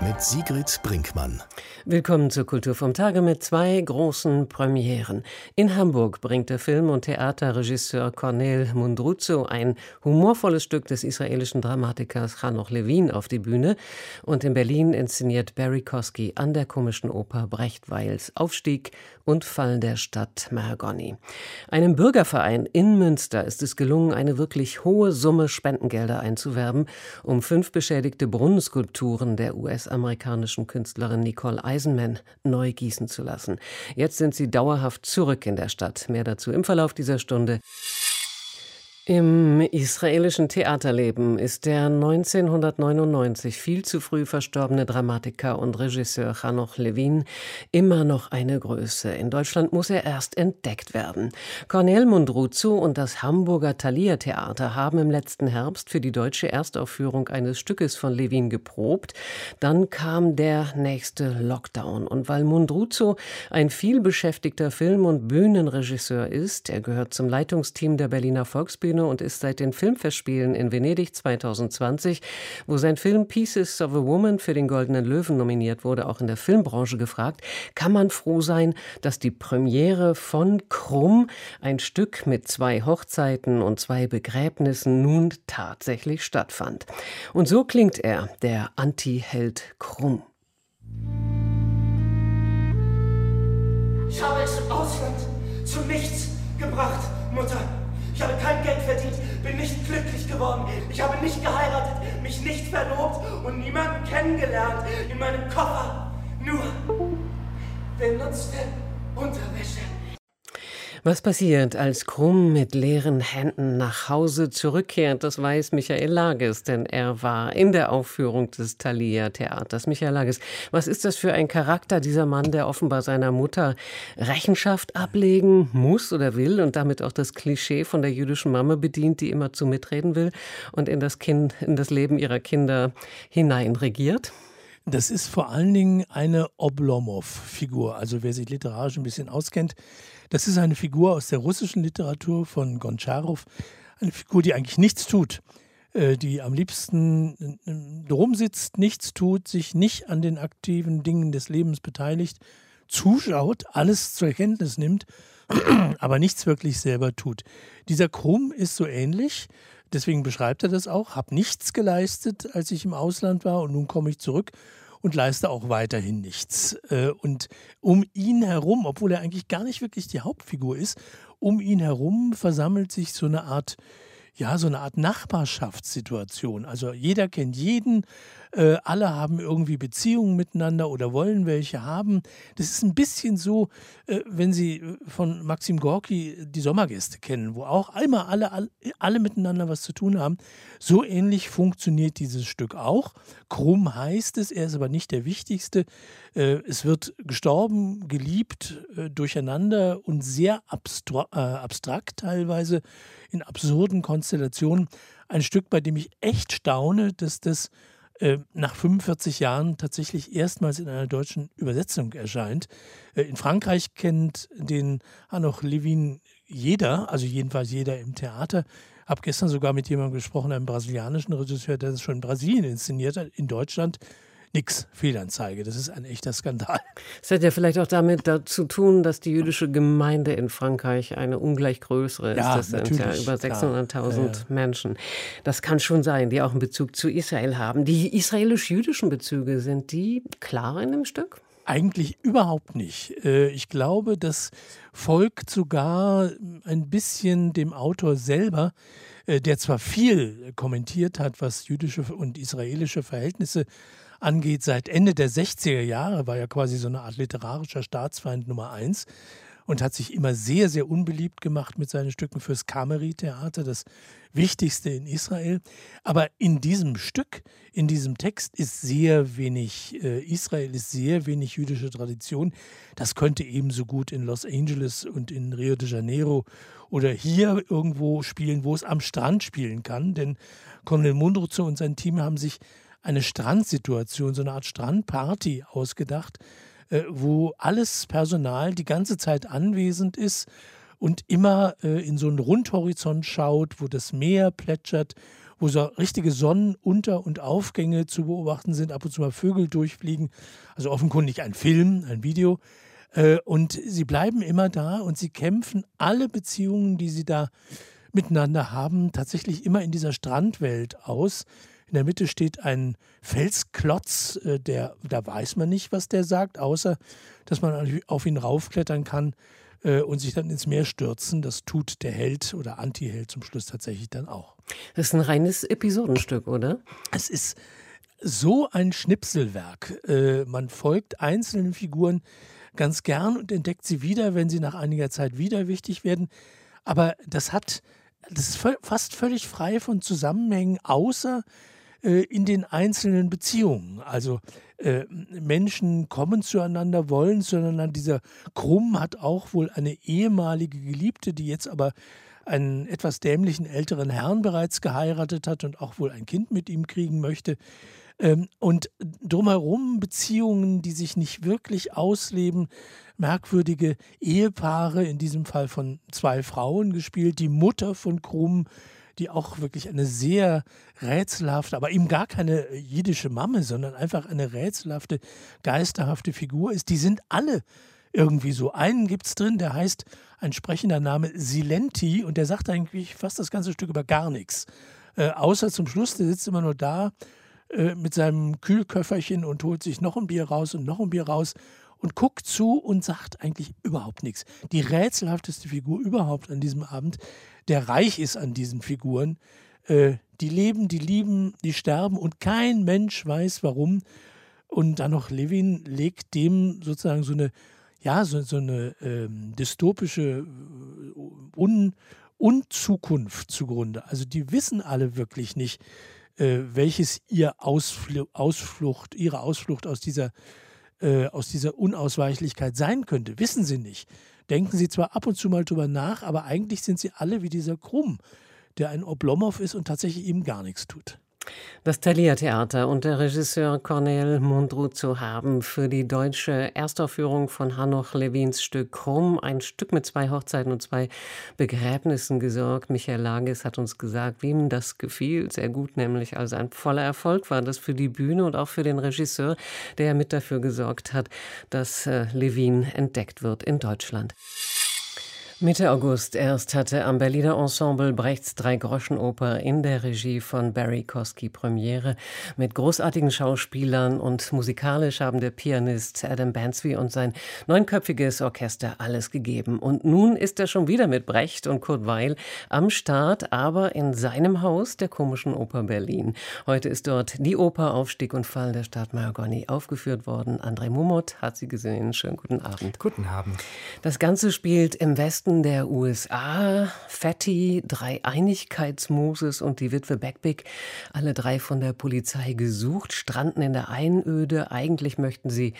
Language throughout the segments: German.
mit Sigrid Brinkmann. Willkommen zur Kultur vom Tage mit zwei großen Premieren. In Hamburg bringt der Film- und Theaterregisseur Cornel Mundruzo ein humorvolles Stück des israelischen Dramatikers Hanoch Levin auf die Bühne. Und in Berlin inszeniert Barry Kosky an der komischen Oper Brechtweils Aufstieg und Fall der Stadt Mahagoni. Einem Bürgerverein in Münster ist es gelungen, eine wirklich hohe Summe Spendengelder einzuwerben, um fünf beschädigte Brunnenskulpturen der US-amerikanischen Künstlerin Nicole Eisen Eisenman neu gießen zu lassen. Jetzt sind sie dauerhaft zurück in der Stadt. Mehr dazu im Verlauf dieser Stunde. Im israelischen Theaterleben ist der 1999 viel zu früh verstorbene Dramatiker und Regisseur Hanoch Levin immer noch eine Größe. In Deutschland muss er erst entdeckt werden. Cornel Mundruzu und das Hamburger Thalia Theater haben im letzten Herbst für die deutsche Erstaufführung eines Stückes von Levin geprobt. Dann kam der nächste Lockdown. Und weil Mundruzu ein vielbeschäftigter Film- und Bühnenregisseur ist, er gehört zum Leitungsteam der Berliner Volksbühne Bühne und ist seit den Filmfestspielen in Venedig 2020, wo sein Film Pieces of a Woman für den Goldenen Löwen nominiert wurde, auch in der Filmbranche gefragt, kann man froh sein, dass die Premiere von Krumm, ein Stück mit zwei Hochzeiten und zwei Begräbnissen, nun tatsächlich stattfand. Und so klingt er, der Anti-Held Krumm. Ich habe es im Ausland zu nichts gebracht, Mutter. Ich habe kein Geld verdient, bin nicht glücklich geworden. Ich habe nicht geheiratet, mich nicht verlobt und niemanden kennengelernt. In meinem Koffer nur benutzte Unterwäsche. Was passiert, als Krumm mit leeren Händen nach Hause zurückkehrt, das weiß Michael Lages, denn er war in der Aufführung des Thalia Theaters. Michael Lages, was ist das für ein Charakter, dieser Mann, der offenbar seiner Mutter Rechenschaft ablegen muss oder will und damit auch das Klischee von der jüdischen Mama bedient, die immer zu mitreden will und in das Kind, in das Leben ihrer Kinder hineinregiert? Das ist vor allen Dingen eine Oblomov-Figur. Also wer sich literarisch ein bisschen auskennt, das ist eine Figur aus der russischen Literatur von Goncharow, eine Figur, die eigentlich nichts tut, äh, die am liebsten äh, rumsitzt, nichts tut, sich nicht an den aktiven Dingen des Lebens beteiligt, zuschaut, alles zur Kenntnis nimmt, aber nichts wirklich selber tut. Dieser Krumm ist so ähnlich. Deswegen beschreibt er das auch. Hab nichts geleistet, als ich im Ausland war und nun komme ich zurück und leiste auch weiterhin nichts. Äh, und um ihn herum, obwohl er eigentlich gar nicht wirklich die Hauptfigur ist, um ihn herum versammelt sich so eine Art ja, so eine Art Nachbarschaftssituation. Also jeder kennt jeden, äh, alle haben irgendwie Beziehungen miteinander oder wollen welche haben. Das ist ein bisschen so, äh, wenn Sie äh, von Maxim Gorki die Sommergäste kennen, wo auch einmal alle, alle, alle miteinander was zu tun haben. So ähnlich funktioniert dieses Stück auch. Krumm heißt es, er ist aber nicht der Wichtigste. Äh, es wird gestorben, geliebt, äh, durcheinander und sehr äh, abstrakt teilweise in absurden Konstellationen. Ein Stück, bei dem ich echt staune, dass das äh, nach 45 Jahren tatsächlich erstmals in einer deutschen Übersetzung erscheint. Äh, in Frankreich kennt den Hanoch Levin jeder, also jedenfalls jeder im Theater. Habe gestern sogar mit jemandem gesprochen, einem brasilianischen Regisseur, der das schon in Brasilien inszeniert hat. In Deutschland nix Fehlanzeige. Das ist ein echter Skandal. Es hat ja vielleicht auch damit zu tun, dass die jüdische Gemeinde in Frankreich eine ungleich größere ist. Ja, das sind ja über 600.000 ja. Menschen. Das kann schon sein, die auch einen Bezug zu Israel haben. Die israelisch-jüdischen Bezüge, sind die klar in dem Stück? Eigentlich überhaupt nicht. Äh, ich glaube, das folgt sogar ein bisschen dem Autor selber, äh, der zwar viel kommentiert hat, was jüdische und israelische Verhältnisse angeht, seit Ende der 60er Jahre, war ja quasi so eine Art literarischer Staatsfeind Nummer eins und hat sich immer sehr, sehr unbeliebt gemacht mit seinen Stücken fürs Kameri-Theater, das wichtigste in Israel. Aber in diesem Stück, in diesem Text ist sehr wenig äh, Israel, ist sehr wenig jüdische Tradition. Das könnte ebenso gut in Los Angeles und in Rio de Janeiro oder hier irgendwo spielen, wo es am Strand spielen kann. Denn Cornel Mundruzo und sein Team haben sich eine Strandsituation, so eine Art Strandparty ausgedacht, äh, wo alles Personal die ganze Zeit anwesend ist und immer äh, in so einen Rundhorizont schaut, wo das Meer plätschert, wo so richtige Sonnenunter- und Aufgänge zu beobachten sind, ab und zu mal Vögel durchfliegen. Also offenkundig ein Film, ein Video. Äh, und sie bleiben immer da und sie kämpfen alle Beziehungen, die sie da miteinander haben, tatsächlich immer in dieser Strandwelt aus. In der Mitte steht ein Felsklotz, äh, der, da weiß man nicht, was der sagt, außer dass man auf ihn raufklettern kann äh, und sich dann ins Meer stürzen. Das tut der Held oder Anti-Held zum Schluss tatsächlich dann auch. Das ist ein reines Episodenstück, oder? Es ist so ein Schnipselwerk. Äh, man folgt einzelnen Figuren ganz gern und entdeckt sie wieder, wenn sie nach einiger Zeit wieder wichtig werden. Aber das hat, das ist fast völlig frei von Zusammenhängen, außer in den einzelnen Beziehungen. Also äh, Menschen kommen zueinander, wollen zueinander. Dieser Krumm hat auch wohl eine ehemalige Geliebte, die jetzt aber einen etwas dämlichen älteren Herrn bereits geheiratet hat und auch wohl ein Kind mit ihm kriegen möchte. Ähm, und drumherum Beziehungen, die sich nicht wirklich ausleben, merkwürdige Ehepaare, in diesem Fall von zwei Frauen gespielt, die Mutter von Krumm, die auch wirklich eine sehr rätselhafte, aber eben gar keine jiddische Mamme, sondern einfach eine rätselhafte, geisterhafte Figur ist. Die sind alle irgendwie so. Einen gibt es drin, der heißt ein sprechender Name Silenti und der sagt eigentlich fast das ganze Stück über gar nichts. Äh, außer zum Schluss, der sitzt immer nur da äh, mit seinem Kühlköfferchen und holt sich noch ein Bier raus und noch ein Bier raus und guckt zu und sagt eigentlich überhaupt nichts. Die rätselhafteste Figur überhaupt an diesem Abend, der reich ist an diesen Figuren. Äh, die leben, die lieben, die sterben und kein Mensch weiß warum. Und dann noch Levin legt dem sozusagen so eine, ja, so, so eine ähm, dystopische äh, Un Unzukunft zugrunde. Also die wissen alle wirklich nicht, äh, welches ihr Ausfl Ausflucht, ihre Ausflucht aus dieser, äh, aus dieser Unausweichlichkeit sein könnte. Wissen sie nicht denken sie zwar ab und zu mal drüber nach, aber eigentlich sind sie alle wie dieser Krumm, der ein Oblomov ist und tatsächlich ihm gar nichts tut. Das Thalia Theater und der Regisseur Cornel Mundruzzo haben für die deutsche Erstaufführung von Hanoch Levins Stück Krumm ein Stück mit zwei Hochzeiten und zwei Begräbnissen gesorgt. Michael Lages hat uns gesagt, wie ihm das gefiel. Sehr gut, nämlich also ein voller Erfolg war das für die Bühne und auch für den Regisseur, der mit dafür gesorgt hat, dass äh, Levin entdeckt wird in Deutschland. Mitte August erst hatte am Berliner Ensemble Brechts Drei-Groschen-Oper in der Regie von Barry Kosky Premiere mit großartigen Schauspielern und musikalisch haben der Pianist Adam Bansby und sein neunköpfiges Orchester alles gegeben. Und nun ist er schon wieder mit Brecht und Kurt Weil am Start, aber in seinem Haus der Komischen Oper Berlin. Heute ist dort die Oper Aufstieg und Fall der Stadt Mahagoni aufgeführt worden. André Mumot hat sie gesehen. Schönen guten Abend. Guten Abend. Das Ganze spielt im Westen Westen der USA, Fatty, drei Einigkeitsmoses und die Witwe Beckbick, alle drei von der Polizei gesucht, stranden in der Einöde. Eigentlich möchten sie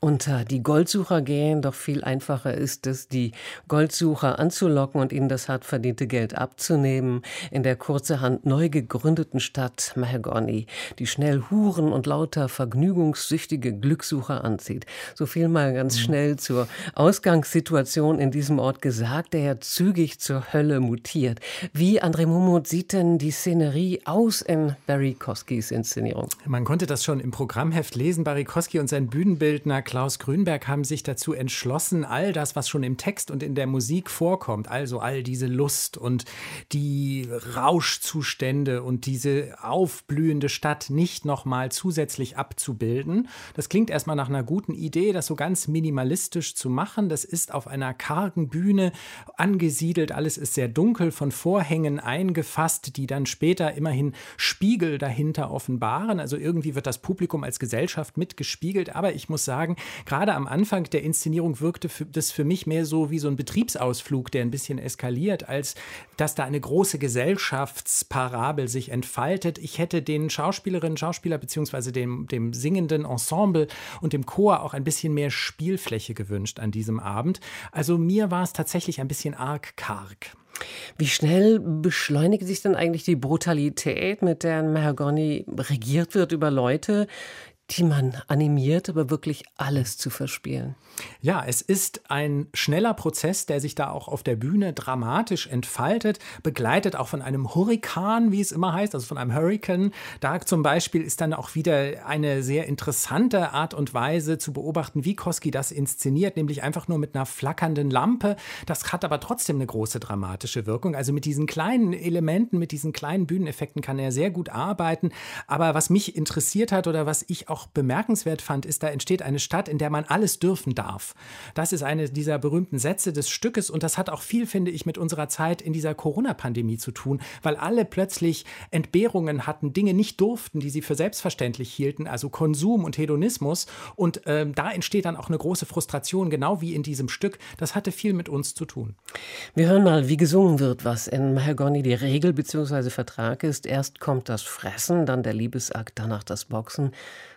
unter die Goldsucher gehen, doch viel einfacher ist es, die Goldsucher anzulocken und ihnen das hart verdiente Geld abzunehmen. In der kurzerhand neu gegründeten Stadt Mahagoni, die schnell Huren und lauter vergnügungssüchtige Glückssucher anzieht. So viel mal ganz mhm. schnell zur Ausgangssituation in diesem Ort gesagt. Tag, der ja zügig zur Hölle mutiert. Wie, André Mumut, sieht denn die Szenerie aus in Barry Koskis Inszenierung? Man konnte das schon im Programmheft lesen. Barry Koski und sein Bühnenbildner Klaus Grünberg haben sich dazu entschlossen, all das, was schon im Text und in der Musik vorkommt, also all diese Lust und die Rauschzustände und diese aufblühende Stadt nicht nochmal zusätzlich abzubilden. Das klingt erstmal nach einer guten Idee, das so ganz minimalistisch zu machen. Das ist auf einer kargen Bühne angesiedelt. Alles ist sehr dunkel, von Vorhängen eingefasst, die dann später immerhin Spiegel dahinter offenbaren. Also irgendwie wird das Publikum als Gesellschaft mitgespiegelt. Aber ich muss sagen, gerade am Anfang der Inszenierung wirkte das für mich mehr so wie so ein Betriebsausflug, der ein bisschen eskaliert, als dass da eine große Gesellschaftsparabel sich entfaltet. Ich hätte den Schauspielerinnen, Schauspieler beziehungsweise dem, dem singenden Ensemble und dem Chor auch ein bisschen mehr Spielfläche gewünscht an diesem Abend. Also mir war es tatsächlich tatsächlich ein bisschen arg karg. Wie schnell beschleunigt sich denn eigentlich die Brutalität, mit der Mahagoni regiert wird über Leute, die man animiert, aber wirklich alles zu verspielen. Ja, es ist ein schneller Prozess, der sich da auch auf der Bühne dramatisch entfaltet, begleitet auch von einem Hurrikan, wie es immer heißt, also von einem Hurricane. Da zum Beispiel ist dann auch wieder eine sehr interessante Art und Weise zu beobachten, wie Koski das inszeniert, nämlich einfach nur mit einer flackernden Lampe. Das hat aber trotzdem eine große dramatische Wirkung. Also mit diesen kleinen Elementen, mit diesen kleinen Bühneneffekten kann er sehr gut arbeiten. Aber was mich interessiert hat oder was ich auch bemerkenswert fand, ist, da entsteht eine Stadt, in der man alles dürfen darf darf. Das ist eine dieser berühmten Sätze des Stückes und das hat auch viel, finde ich, mit unserer Zeit in dieser Corona-Pandemie zu tun, weil alle plötzlich Entbehrungen hatten, Dinge nicht durften, die sie für selbstverständlich hielten, also Konsum und Hedonismus. Und ähm, da entsteht dann auch eine große Frustration, genau wie in diesem Stück. Das hatte viel mit uns zu tun. Wir hören mal, wie gesungen wird, was in Mahagoni die Regel bzw. Vertrag ist. Erst kommt das Fressen, dann der Liebesakt, danach das Boxen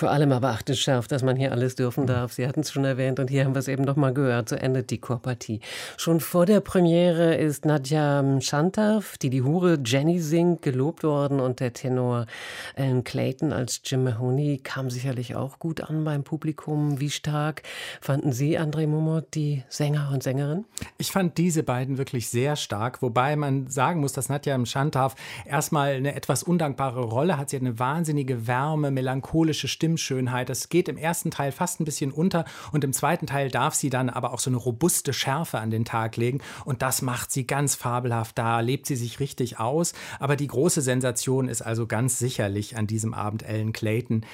Vor allem aber achte scharf, dass man hier alles dürfen darf. Sie hatten es schon erwähnt und hier haben wir es eben noch mal gehört. So endet die Chorpartie. Schon vor der Premiere ist Nadja Shantav, die die Hure Jenny singt, gelobt worden und der Tenor Alan Clayton als Jim Mahoney kam sicherlich auch gut an beim Publikum. Wie stark fanden Sie, André Momot, die Sänger und Sängerin? Ich fand diese beiden wirklich sehr stark, wobei man sagen muss, dass Nadja Shantav erstmal eine etwas undankbare Rolle hat. Sie hat eine wahnsinnige Wärme, melancholische Stimme Stimmschönheit. Das geht im ersten Teil fast ein bisschen unter und im zweiten Teil darf sie dann aber auch so eine robuste Schärfe an den Tag legen und das macht sie ganz fabelhaft. Da lebt sie sich richtig aus. Aber die große Sensation ist also ganz sicherlich an diesem Abend Ellen Clayton,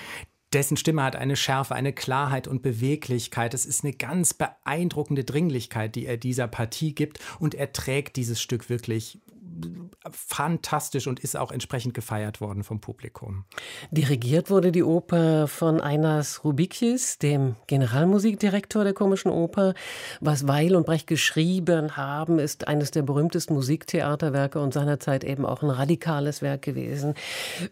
dessen Stimme hat eine Schärfe, eine Klarheit und Beweglichkeit. Es ist eine ganz beeindruckende Dringlichkeit, die er dieser Partie gibt. Und er trägt dieses Stück wirklich fantastisch und ist auch entsprechend gefeiert worden vom Publikum. Dirigiert wurde die Oper von Einas Rubikis, dem Generalmusikdirektor der Komischen Oper. Was Weil und Brecht geschrieben haben, ist eines der berühmtesten Musiktheaterwerke und seinerzeit eben auch ein radikales Werk gewesen.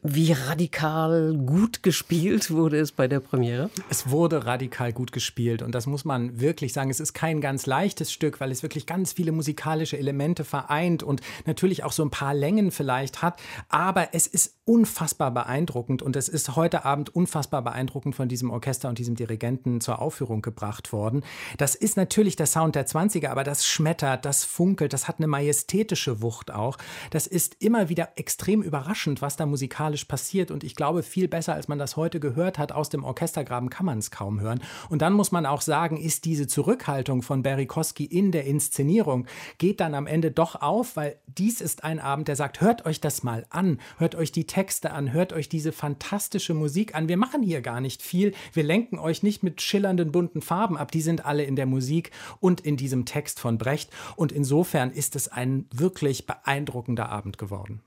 Wie radikal gut gespielt wurde es bei der Premiere? Es wurde radikal gut gespielt und das muss man wirklich sagen. Es ist kein ganz leichtes Stück, weil es wirklich ganz viele musikalische Elemente vereint und natürlich natürlich auch so ein paar Längen vielleicht hat, aber es ist unfassbar beeindruckend und es ist heute Abend unfassbar beeindruckend von diesem Orchester und diesem Dirigenten zur Aufführung gebracht worden. Das ist natürlich der Sound der 20er, aber das schmettert, das funkelt, das hat eine majestätische Wucht auch. Das ist immer wieder extrem überraschend, was da musikalisch passiert und ich glaube, viel besser, als man das heute gehört hat, aus dem Orchestergraben kann man es kaum hören. Und dann muss man auch sagen, ist diese Zurückhaltung von Barry Kosky in der Inszenierung, geht dann am Ende doch auf, weil dies ist ein Abend, der sagt, hört euch das mal an, hört euch die Texte an, hört euch diese fantastische Musik an. Wir machen hier gar nicht viel, wir lenken euch nicht mit schillernden bunten Farben ab, die sind alle in der Musik und in diesem Text von Brecht. Und insofern ist es ein wirklich beeindruckender Abend geworden.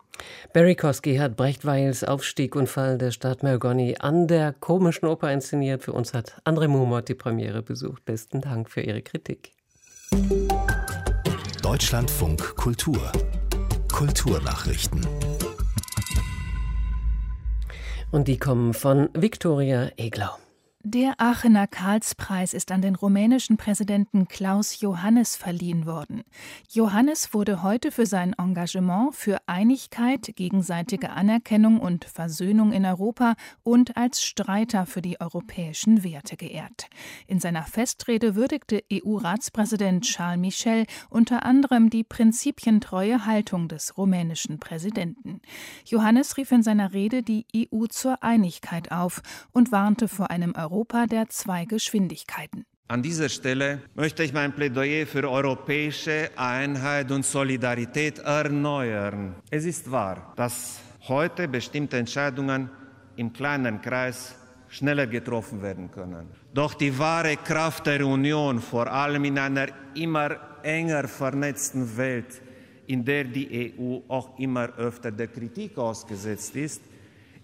Barry Kosky hat Brechtweils Aufstieg und Fall der Stadt Mergoni an der komischen Oper inszeniert. Für uns hat André Mumot die Premiere besucht. Besten Dank für Ihre Kritik. Deutschlandfunk Kultur Kulturnachrichten. Und die kommen von Viktoria Eglau. Der Aachener Karlspreis ist an den rumänischen Präsidenten Klaus Johannes verliehen worden. Johannes wurde heute für sein Engagement für Einigkeit, gegenseitige Anerkennung und Versöhnung in Europa und als Streiter für die europäischen Werte geehrt. In seiner Festrede würdigte EU-Ratspräsident Charles Michel unter anderem die prinzipientreue Haltung des rumänischen Präsidenten. Johannes rief in seiner Rede die EU zur Einigkeit auf und warnte vor einem Europa Europa der zwei Geschwindigkeiten. An dieser Stelle möchte ich mein Plädoyer für europäische Einheit und Solidarität erneuern. Es ist wahr, dass heute bestimmte Entscheidungen im kleinen Kreis schneller getroffen werden können. Doch die wahre Kraft der Union, vor allem in einer immer enger vernetzten Welt, in der die EU auch immer öfter der Kritik ausgesetzt ist,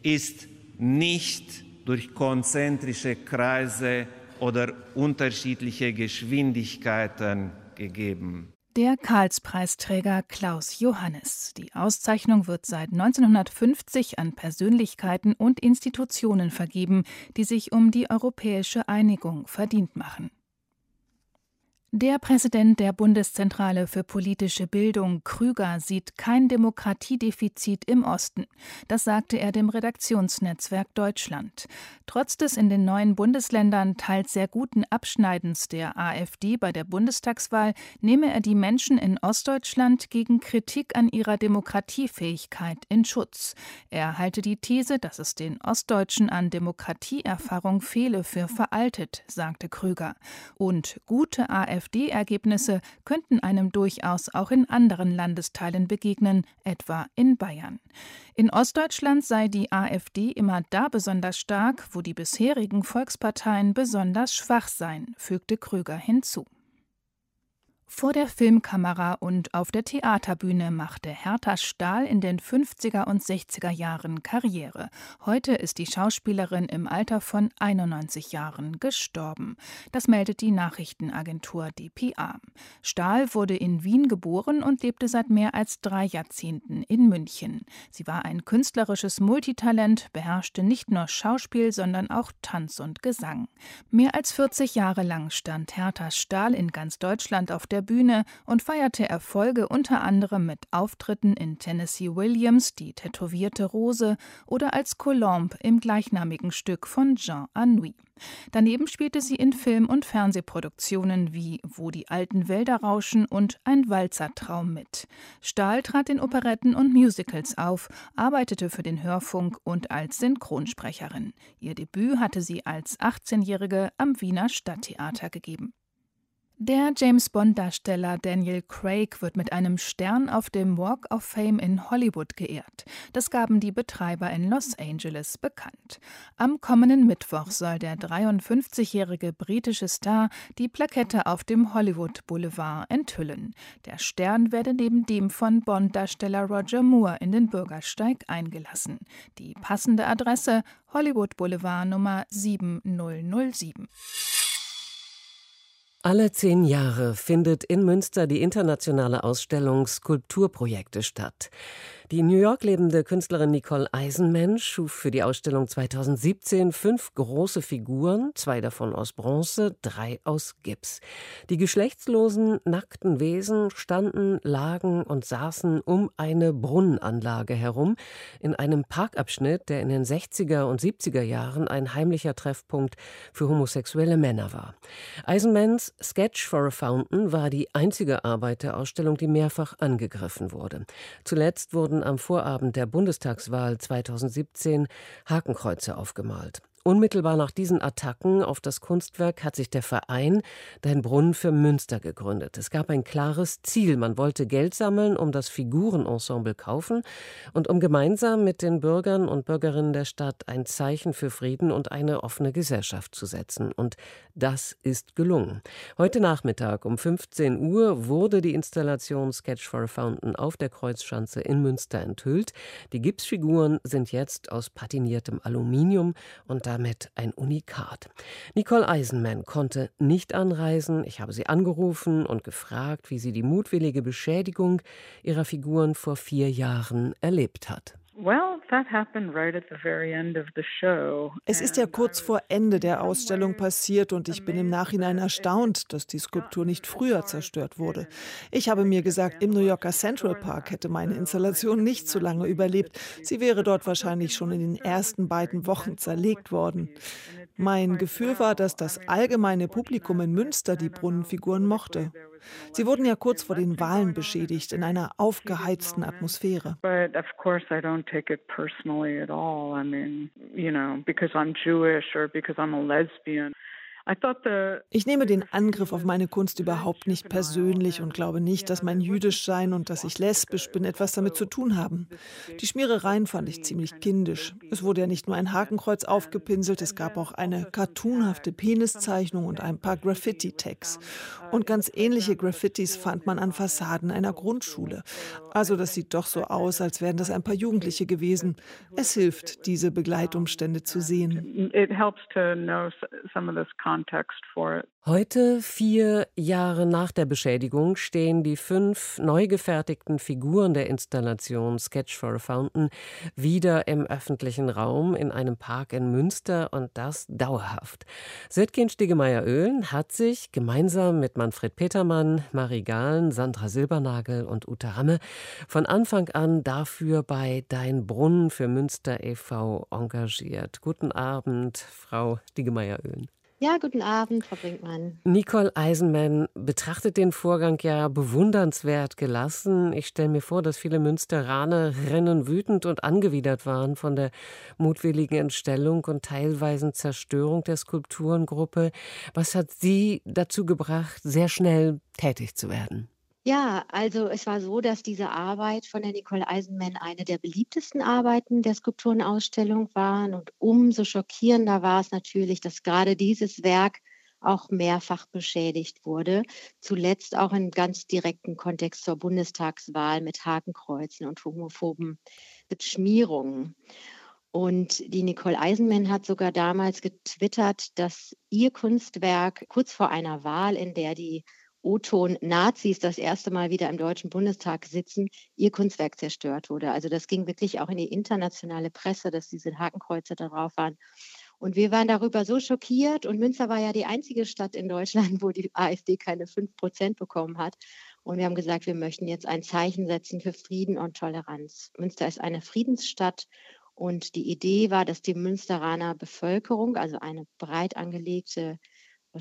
ist nicht durch konzentrische Kreise oder unterschiedliche Geschwindigkeiten gegeben. Der Karlspreisträger Klaus Johannes. Die Auszeichnung wird seit 1950 an Persönlichkeiten und Institutionen vergeben, die sich um die europäische Einigung verdient machen. Der Präsident der Bundeszentrale für politische Bildung, Krüger, sieht kein Demokratiedefizit im Osten. Das sagte er dem Redaktionsnetzwerk Deutschland. Trotz des in den neuen Bundesländern teils sehr guten Abschneidens der AfD bei der Bundestagswahl nehme er die Menschen in Ostdeutschland gegen Kritik an ihrer Demokratiefähigkeit in Schutz. Er halte die These, dass es den Ostdeutschen an Demokratieerfahrung fehle, für veraltet, sagte Krüger. Und gute AfD AfD-Ergebnisse könnten einem durchaus auch in anderen Landesteilen begegnen, etwa in Bayern. In Ostdeutschland sei die AfD immer da besonders stark, wo die bisherigen Volksparteien besonders schwach seien, fügte Krüger hinzu. Vor der Filmkamera und auf der Theaterbühne machte Hertha Stahl in den 50er und 60er Jahren Karriere. Heute ist die Schauspielerin im Alter von 91 Jahren gestorben. Das meldet die Nachrichtenagentur dpa. Stahl wurde in Wien geboren und lebte seit mehr als drei Jahrzehnten in München. Sie war ein künstlerisches Multitalent, beherrschte nicht nur Schauspiel, sondern auch Tanz und Gesang. Mehr als 40 Jahre lang stand Hertha Stahl in ganz Deutschland auf der Bühne und feierte Erfolge unter anderem mit Auftritten in Tennessee Williams, die tätowierte Rose oder als Colombe im gleichnamigen Stück von Jean Anouilh. Daneben spielte sie in Film- und Fernsehproduktionen wie Wo die alten Wälder rauschen und Ein Walzertraum mit. Stahl trat in Operetten und Musicals auf, arbeitete für den Hörfunk und als Synchronsprecherin. Ihr Debüt hatte sie als 18-Jährige am Wiener Stadttheater gegeben. Der James Bond-Darsteller Daniel Craig wird mit einem Stern auf dem Walk of Fame in Hollywood geehrt. Das gaben die Betreiber in Los Angeles bekannt. Am kommenden Mittwoch soll der 53-jährige britische Star die Plakette auf dem Hollywood Boulevard enthüllen. Der Stern werde neben dem von Bond-Darsteller Roger Moore in den Bürgersteig eingelassen. Die passende Adresse Hollywood Boulevard Nummer 7007. Alle zehn Jahre findet in Münster die internationale Ausstellung Skulpturprojekte statt. Die New York lebende Künstlerin Nicole Eisenmensch schuf für die Ausstellung 2017 fünf große Figuren, zwei davon aus Bronze, drei aus Gips. Die geschlechtslosen, nackten Wesen standen, lagen und saßen um eine Brunnenanlage herum, in einem Parkabschnitt, der in den 60er und 70er Jahren ein heimlicher Treffpunkt für homosexuelle Männer war. Eisenmans Sketch for a Fountain war die einzige Arbeit der Ausstellung, die mehrfach angegriffen wurde. Zuletzt wurden am Vorabend der Bundestagswahl 2017 Hakenkreuze aufgemalt. Unmittelbar nach diesen Attacken auf das Kunstwerk hat sich der Verein Dein Brunnen für Münster gegründet. Es gab ein klares Ziel. Man wollte Geld sammeln, um das Figurenensemble kaufen und um gemeinsam mit den Bürgern und Bürgerinnen der Stadt ein Zeichen für Frieden und eine offene Gesellschaft zu setzen. Und das ist gelungen. Heute Nachmittag um 15 Uhr wurde die Installation Sketch for a Fountain auf der Kreuzschanze in Münster enthüllt. Die Gipsfiguren sind jetzt aus patiniertem Aluminium und damit ein Unikat. Nicole Eisenman konnte nicht anreisen. Ich habe sie angerufen und gefragt, wie sie die mutwillige Beschädigung ihrer Figuren vor vier Jahren erlebt hat. Es ist ja kurz vor Ende der Ausstellung passiert und ich bin im Nachhinein erstaunt, dass die Skulptur nicht früher zerstört wurde. Ich habe mir gesagt, im New Yorker Central Park hätte meine Installation nicht so lange überlebt. Sie wäre dort wahrscheinlich schon in den ersten beiden Wochen zerlegt worden. Mein Gefühl war, dass das allgemeine Publikum in Münster die Brunnenfiguren mochte. Sie wurden ja kurz vor den Wahlen beschädigt in einer aufgeheizten Atmosphäre. Ich nehme den Angriff auf meine Kunst überhaupt nicht persönlich und glaube nicht, dass mein Jüdischsein und dass ich lesbisch bin etwas damit zu tun haben. Die Schmierereien fand ich ziemlich kindisch. Es wurde ja nicht nur ein Hakenkreuz aufgepinselt, es gab auch eine cartoonhafte Peniszeichnung und ein paar Graffiti-Tags. Und ganz ähnliche Graffitis fand man an Fassaden einer Grundschule. Also das sieht doch so aus, als wären das ein paar Jugendliche gewesen. Es hilft, diese Begleitumstände zu sehen. It helps to know some of it. Heute, vier Jahre nach der Beschädigung, stehen die fünf neu gefertigten Figuren der Installation Sketch for a Fountain wieder im öffentlichen Raum in einem Park in Münster und das dauerhaft. Sötgen Stigemeyer-Öhlen hat sich gemeinsam mit Manfred Petermann, Marie Gahlen, Sandra Silbernagel und Ute Hamme von Anfang an dafür bei Dein Brunnen für Münster e.V. engagiert. Guten Abend, Frau Stigemeyer-Öhlen. Ja, guten Abend, Frau Brinkmann. Nicole Eisenmann betrachtet den Vorgang ja bewundernswert gelassen. Ich stelle mir vor, dass viele Münsteranerinnen wütend und angewidert waren von der mutwilligen Entstellung und teilweisen Zerstörung der Skulpturengruppe. Was hat Sie dazu gebracht, sehr schnell tätig zu werden? Ja, also es war so, dass diese Arbeit von der Nicole Eisenmann eine der beliebtesten Arbeiten der Skulpturenausstellung war. Und umso schockierender war es natürlich, dass gerade dieses Werk auch mehrfach beschädigt wurde. Zuletzt auch im ganz direkten Kontext zur Bundestagswahl mit Hakenkreuzen und homophoben Beschmierungen. Und die Nicole Eisenmann hat sogar damals getwittert, dass ihr Kunstwerk kurz vor einer Wahl, in der die O-Ton-Nazis das erste Mal wieder im Deutschen Bundestag sitzen, ihr Kunstwerk zerstört wurde. Also das ging wirklich auch in die internationale Presse, dass diese Hakenkreuze da drauf waren. Und wir waren darüber so schockiert. Und Münster war ja die einzige Stadt in Deutschland, wo die AfD keine 5 Prozent bekommen hat. Und wir haben gesagt, wir möchten jetzt ein Zeichen setzen für Frieden und Toleranz. Münster ist eine Friedensstadt. Und die Idee war, dass die Münsteraner Bevölkerung, also eine breit angelegte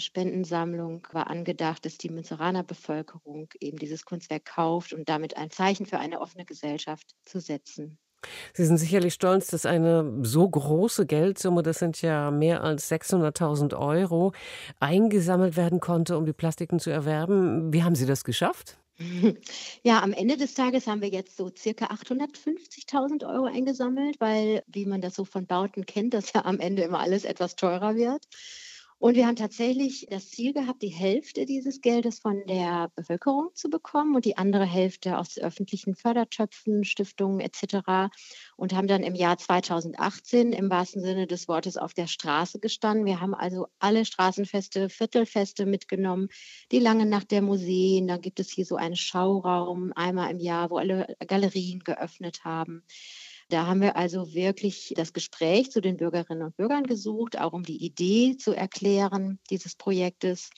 Spendensammlung war angedacht, dass die Münzeraner Bevölkerung eben dieses Kunstwerk kauft und damit ein Zeichen für eine offene Gesellschaft zu setzen. Sie sind sicherlich stolz, dass eine so große Geldsumme, das sind ja mehr als 600.000 Euro, eingesammelt werden konnte, um die Plastiken zu erwerben. Wie haben Sie das geschafft? Ja, am Ende des Tages haben wir jetzt so circa 850.000 Euro eingesammelt, weil, wie man das so von Bauten kennt, dass ja am Ende immer alles etwas teurer wird. Und wir haben tatsächlich das Ziel gehabt, die Hälfte dieses Geldes von der Bevölkerung zu bekommen und die andere Hälfte aus öffentlichen Fördertöpfen, Stiftungen etc. Und haben dann im Jahr 2018 im wahrsten Sinne des Wortes auf der Straße gestanden. Wir haben also alle Straßenfeste, Viertelfeste mitgenommen, die lange Nacht der Museen. Dann gibt es hier so einen Schauraum einmal im Jahr, wo alle Galerien geöffnet haben. Da haben wir also wirklich das Gespräch zu den Bürgerinnen und Bürgern gesucht, auch um die Idee zu erklären dieses Projektes.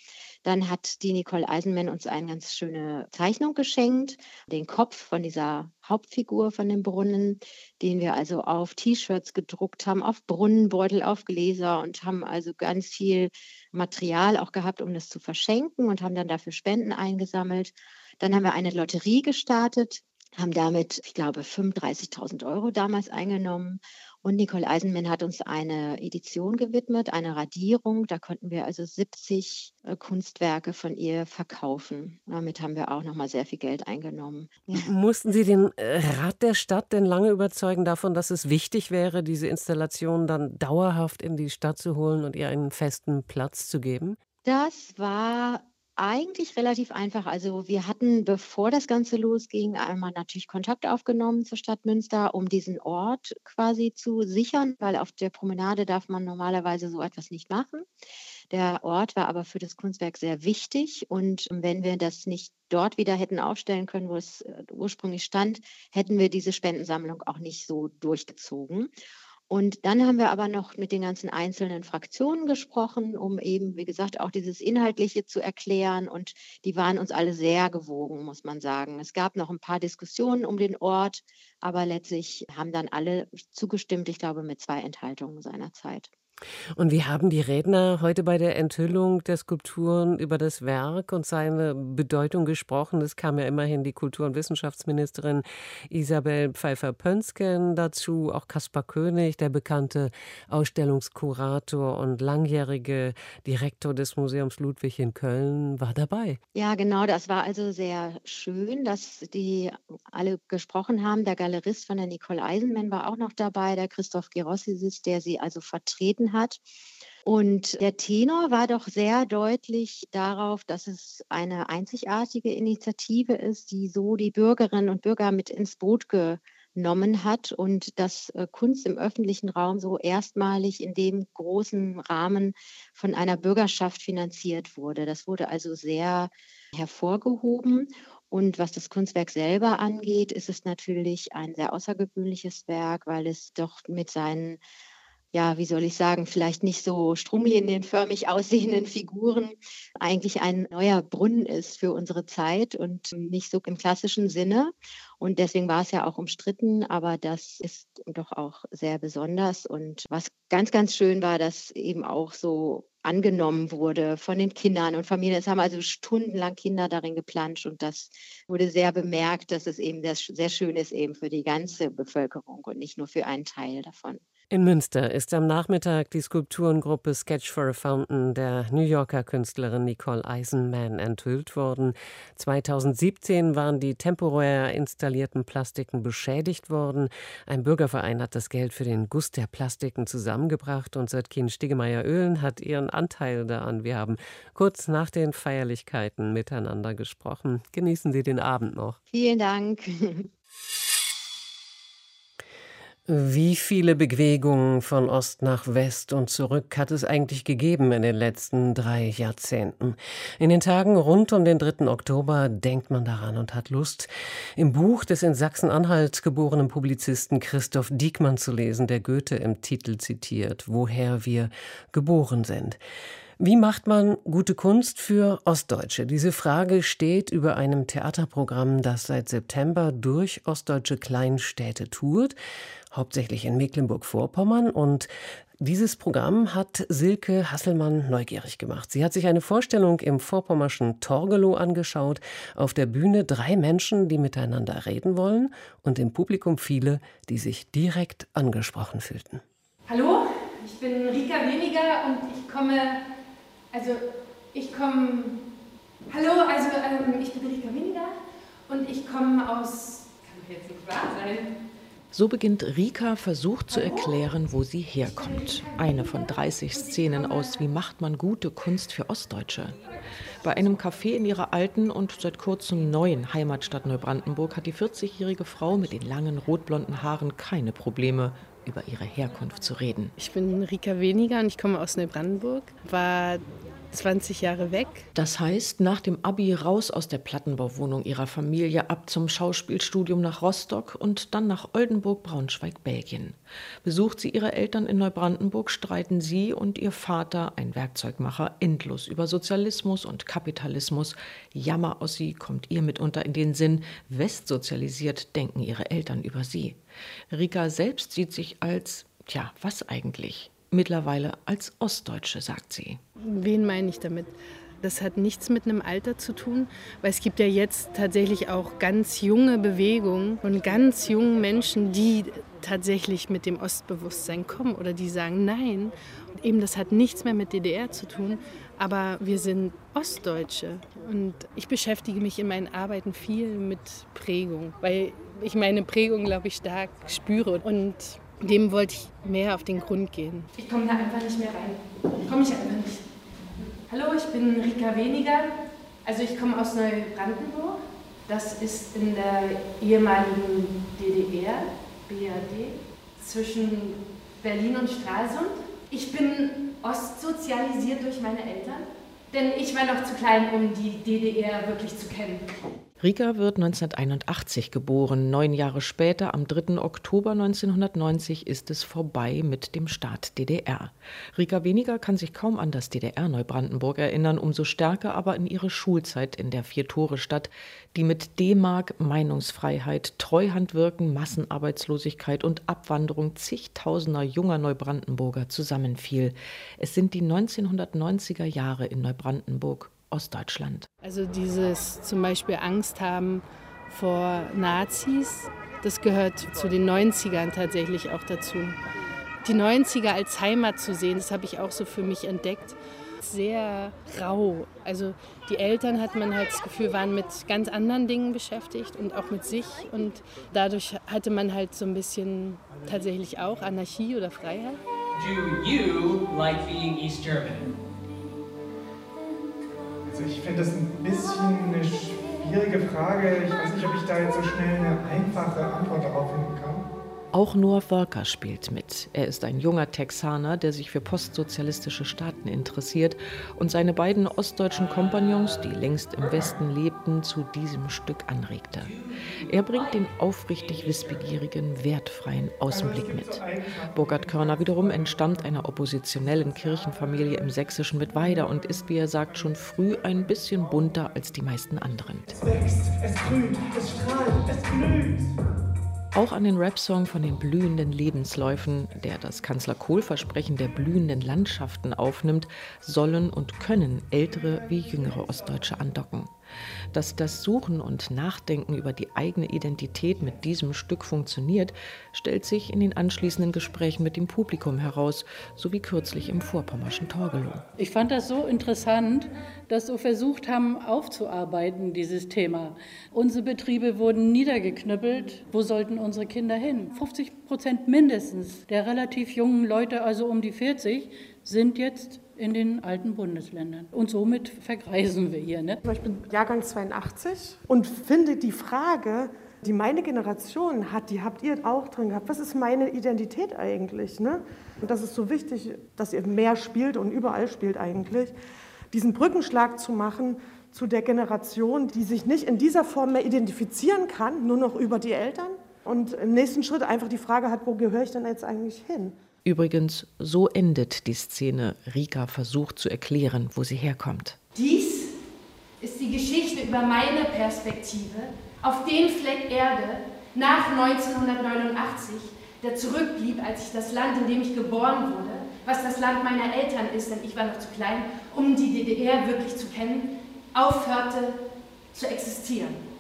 Dann hat die Nicole Eisenmann uns eine ganz schöne Zeichnung geschenkt, den Kopf von dieser Hauptfigur von dem Brunnen, den wir also auf T-Shirts gedruckt haben, auf Brunnenbeutel, auf Gläser und haben also ganz viel Material auch gehabt, um das zu verschenken und haben dann dafür Spenden eingesammelt. Dann haben wir eine Lotterie gestartet haben damit, ich glaube, 35.000 Euro damals eingenommen. Und Nicole Eisenmann hat uns eine Edition gewidmet, eine Radierung. Da konnten wir also 70 äh, Kunstwerke von ihr verkaufen. Damit haben wir auch nochmal sehr viel Geld eingenommen. Ja. Mussten Sie den äh, Rat der Stadt denn lange überzeugen davon, dass es wichtig wäre, diese Installation dann dauerhaft in die Stadt zu holen und ihr einen festen Platz zu geben? Das war eigentlich relativ einfach. Also wir hatten, bevor das Ganze losging, einmal natürlich Kontakt aufgenommen zur Stadt Münster, um diesen Ort quasi zu sichern, weil auf der Promenade darf man normalerweise so etwas nicht machen. Der Ort war aber für das Kunstwerk sehr wichtig und wenn wir das nicht dort wieder hätten aufstellen können, wo es äh, ursprünglich stand, hätten wir diese Spendensammlung auch nicht so durchgezogen. Und dann haben wir aber noch mit den ganzen einzelnen Fraktionen gesprochen, um eben, wie gesagt, auch dieses Inhaltliche zu erklären. Und die waren uns alle sehr gewogen, muss man sagen. Es gab noch ein paar Diskussionen um den Ort, aber letztlich haben dann alle zugestimmt, ich glaube, mit zwei Enthaltungen seiner Zeit. Und wie haben die Redner heute bei der Enthüllung der Skulpturen über das Werk und seine Bedeutung gesprochen? Es kam ja immerhin die Kultur- und Wissenschaftsministerin Isabel Pfeiffer-Pönsken dazu, auch Kaspar König, der bekannte Ausstellungskurator und langjährige Direktor des Museums Ludwig in Köln, war dabei. Ja, genau, das war also sehr schön, dass die alle gesprochen haben. Der Galerist von der Nicole Eisenmann war auch noch dabei, der Christoph Gerossis, der sie also vertreten hat. Und der Tenor war doch sehr deutlich darauf, dass es eine einzigartige Initiative ist, die so die Bürgerinnen und Bürger mit ins Boot genommen hat und dass äh, Kunst im öffentlichen Raum so erstmalig in dem großen Rahmen von einer Bürgerschaft finanziert wurde. Das wurde also sehr hervorgehoben. Und was das Kunstwerk selber angeht, ist es natürlich ein sehr außergewöhnliches Werk, weil es doch mit seinen ja, wie soll ich sagen, vielleicht nicht so stromlinienförmig aussehenden Figuren eigentlich ein neuer Brunnen ist für unsere Zeit und nicht so im klassischen Sinne. Und deswegen war es ja auch umstritten, aber das ist doch auch sehr besonders. Und was ganz, ganz schön war, dass eben auch so angenommen wurde von den Kindern und Familien. Es haben also stundenlang Kinder darin geplanscht und das wurde sehr bemerkt, dass es eben sehr, sehr schön ist eben für die ganze Bevölkerung und nicht nur für einen Teil davon. In Münster ist am Nachmittag die Skulpturengruppe Sketch for a Fountain der New Yorker Künstlerin Nicole Eisenman enthüllt worden. 2017 waren die temporär installierten Plastiken beschädigt worden. Ein Bürgerverein hat das Geld für den Guss der Plastiken zusammengebracht und Sötkin Stigemeyer-Öhlen hat ihren Anteil daran. Wir haben kurz nach den Feierlichkeiten miteinander gesprochen. Genießen Sie den Abend noch. Vielen Dank. Wie viele Bewegungen von Ost nach West und zurück hat es eigentlich gegeben in den letzten drei Jahrzehnten? In den Tagen rund um den 3. Oktober denkt man daran und hat Lust, im Buch des in Sachsen-Anhalt geborenen Publizisten Christoph Diekmann zu lesen, der Goethe im Titel zitiert, woher wir geboren sind. Wie macht man gute Kunst für Ostdeutsche? Diese Frage steht über einem Theaterprogramm, das seit September durch ostdeutsche Kleinstädte tourt hauptsächlich in Mecklenburg-Vorpommern. Und dieses Programm hat Silke Hasselmann neugierig gemacht. Sie hat sich eine Vorstellung im vorpommerschen Torgelow angeschaut. Auf der Bühne drei Menschen, die miteinander reden wollen und im Publikum viele, die sich direkt angesprochen fühlten. Hallo, ich bin Rika Weniger und ich komme, also ich komme, hallo, also ähm, ich bin Rika Weniger und ich komme aus, kann doch jetzt nicht wahr sein, so beginnt Rika versucht zu erklären, wo sie herkommt. Eine von 30 Szenen aus Wie macht man gute Kunst für Ostdeutsche. Bei einem Café in ihrer alten und seit kurzem neuen Heimatstadt Neubrandenburg hat die 40-jährige Frau mit den langen rotblonden Haaren keine Probleme, über ihre Herkunft zu reden. Ich bin Rika Weniger und ich komme aus Neubrandenburg, war 20 Jahre weg. Das heißt, nach dem Abi raus aus der Plattenbauwohnung ihrer Familie ab zum Schauspielstudium nach Rostock und dann nach Oldenburg, Braunschweig, Belgien. Besucht sie ihre Eltern in Neubrandenburg, streiten sie und ihr Vater, ein Werkzeugmacher, endlos über Sozialismus und Kapitalismus. Jammer aus sie kommt ihr mitunter in den Sinn. Westsozialisiert denken ihre Eltern über sie. Rika selbst sieht sich als, tja, was eigentlich? Mittlerweile als Ostdeutsche, sagt sie. Wen meine ich damit? Das hat nichts mit einem Alter zu tun, weil es gibt ja jetzt tatsächlich auch ganz junge Bewegungen und ganz jungen Menschen, die tatsächlich mit dem Ostbewusstsein kommen oder die sagen Nein. Und eben das hat nichts mehr mit DDR zu tun, aber wir sind Ostdeutsche und ich beschäftige mich in meinen Arbeiten viel mit Prägung, weil ich meine Prägung, glaube ich, stark spüre und dem wollte ich mehr auf den Grund gehen. Ich komme da einfach nicht mehr rein. Komme ich einfach nicht. Hallo, ich bin Rika Weniger. Also ich komme aus Neubrandenburg. Das ist in der ehemaligen DDR, BRD, zwischen Berlin und Stralsund. Ich bin ostsozialisiert durch meine Eltern, denn ich war noch zu klein, um die DDR wirklich zu kennen. Rika wird 1981 geboren. Neun Jahre später, am 3. Oktober 1990, ist es vorbei mit dem Staat DDR. Rika Weniger kann sich kaum an das DDR-Neubrandenburg erinnern, umso stärker aber in ihre Schulzeit in der Vier-Tore-Stadt, die mit D-Mark, Meinungsfreiheit, Treuhandwirken, Massenarbeitslosigkeit und Abwanderung zigtausender junger Neubrandenburger zusammenfiel. Es sind die 1990er Jahre in Neubrandenburg. Ostdeutschland. Also dieses zum Beispiel Angst haben vor Nazis, das gehört zu den 90ern tatsächlich auch dazu. Die 90er als Heimat zu sehen, das habe ich auch so für mich entdeckt. Sehr rau. Also die Eltern hat man halt das Gefühl, waren mit ganz anderen Dingen beschäftigt und auch mit sich. Und dadurch hatte man halt so ein bisschen tatsächlich auch Anarchie oder Freiheit. Do you like being East German? Also ich finde das ein bisschen eine schwierige Frage. Ich weiß nicht, ob ich da jetzt so schnell eine einfache Antwort darauf finden kann. Auch Noah Volker spielt mit. Er ist ein junger Texaner, der sich für postsozialistische Staaten interessiert und seine beiden ostdeutschen Kompagnons, die längst im Westen lebten, zu diesem Stück anregte. Er bringt den aufrichtig wissbegierigen, wertfreien Außenblick mit. Burkhard Körner wiederum entstammt einer oppositionellen Kirchenfamilie im sächsischen Mittweida und ist, wie er sagt, schon früh ein bisschen bunter als die meisten anderen. Es wächst, es grünt, es strahlt, es blüht. Auch an den Rap-Song von den blühenden Lebensläufen, der das Kanzler Kohl-Versprechen der blühenden Landschaften aufnimmt, sollen und können ältere wie jüngere Ostdeutsche andocken. Dass das Suchen und Nachdenken über die eigene Identität mit diesem Stück funktioniert, stellt sich in den anschließenden Gesprächen mit dem Publikum heraus, so wie kürzlich im Vorpommerschen Torgelow. Ich fand das so interessant, dass wir versucht haben, aufzuarbeiten, dieses Thema. Unsere Betriebe wurden niedergeknüppelt. Wo sollten unsere Kinder hin? 50 Prozent mindestens der relativ jungen Leute, also um die 40, sind jetzt in den alten Bundesländern. Und somit vergreisen wir hier. Ne? Ich bin Jahrgang 82 und finde die Frage, die meine Generation hat, die habt ihr auch drin gehabt. Was ist meine Identität eigentlich? Ne? Und das ist so wichtig, dass ihr mehr spielt und überall spielt eigentlich. Diesen Brückenschlag zu machen zu der Generation, die sich nicht in dieser Form mehr identifizieren kann, nur noch über die Eltern. Und im nächsten Schritt einfach die Frage hat, wo gehöre ich denn jetzt eigentlich hin? Übrigens, so endet die Szene. Rika versucht zu erklären, wo sie herkommt. Dies ist die Geschichte über meine Perspektive auf den Fleck Erde nach 1989, der zurückblieb, als ich das Land, in dem ich geboren wurde, was das Land meiner Eltern ist, denn ich war noch zu klein, um die DDR wirklich zu kennen, aufhörte zu existieren.